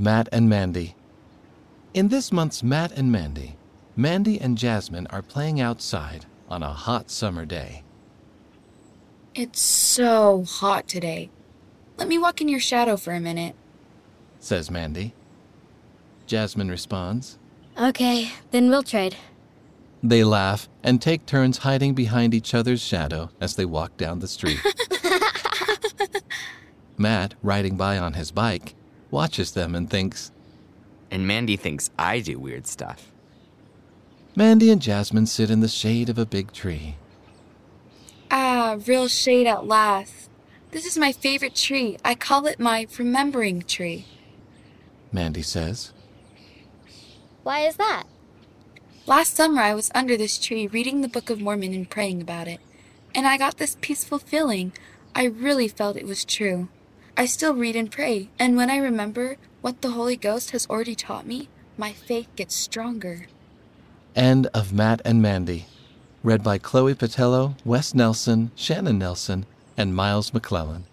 Matt and Mandy. In this month's Matt and Mandy, Mandy and Jasmine are playing outside on a hot summer day. It's so hot today. Let me walk in your shadow for a minute. says Mandy. Jasmine responds. Okay, then we'll trade. They laugh and take turns hiding behind each other's shadow as they walk down the street. Matt, riding by on his bike, watches them and thinks, And Mandy thinks I do weird stuff. Mandy and Jasmine sit in the shade of a big tree. Ah, real shade at last. This is my favorite tree. I call it my remembering tree. Mandy says. Why is that? Last summer, I was under this tree reading the Book of Mormon and praying about it. And I got this peaceful feeling. I really felt it was true. I still read and pray, and when I remember what the Holy Ghost has already taught me, my faith gets stronger. End of Matt and Mandy. Read by Chloe Patello, Wes Nelson, Shannon Nelson, and Miles McClellan.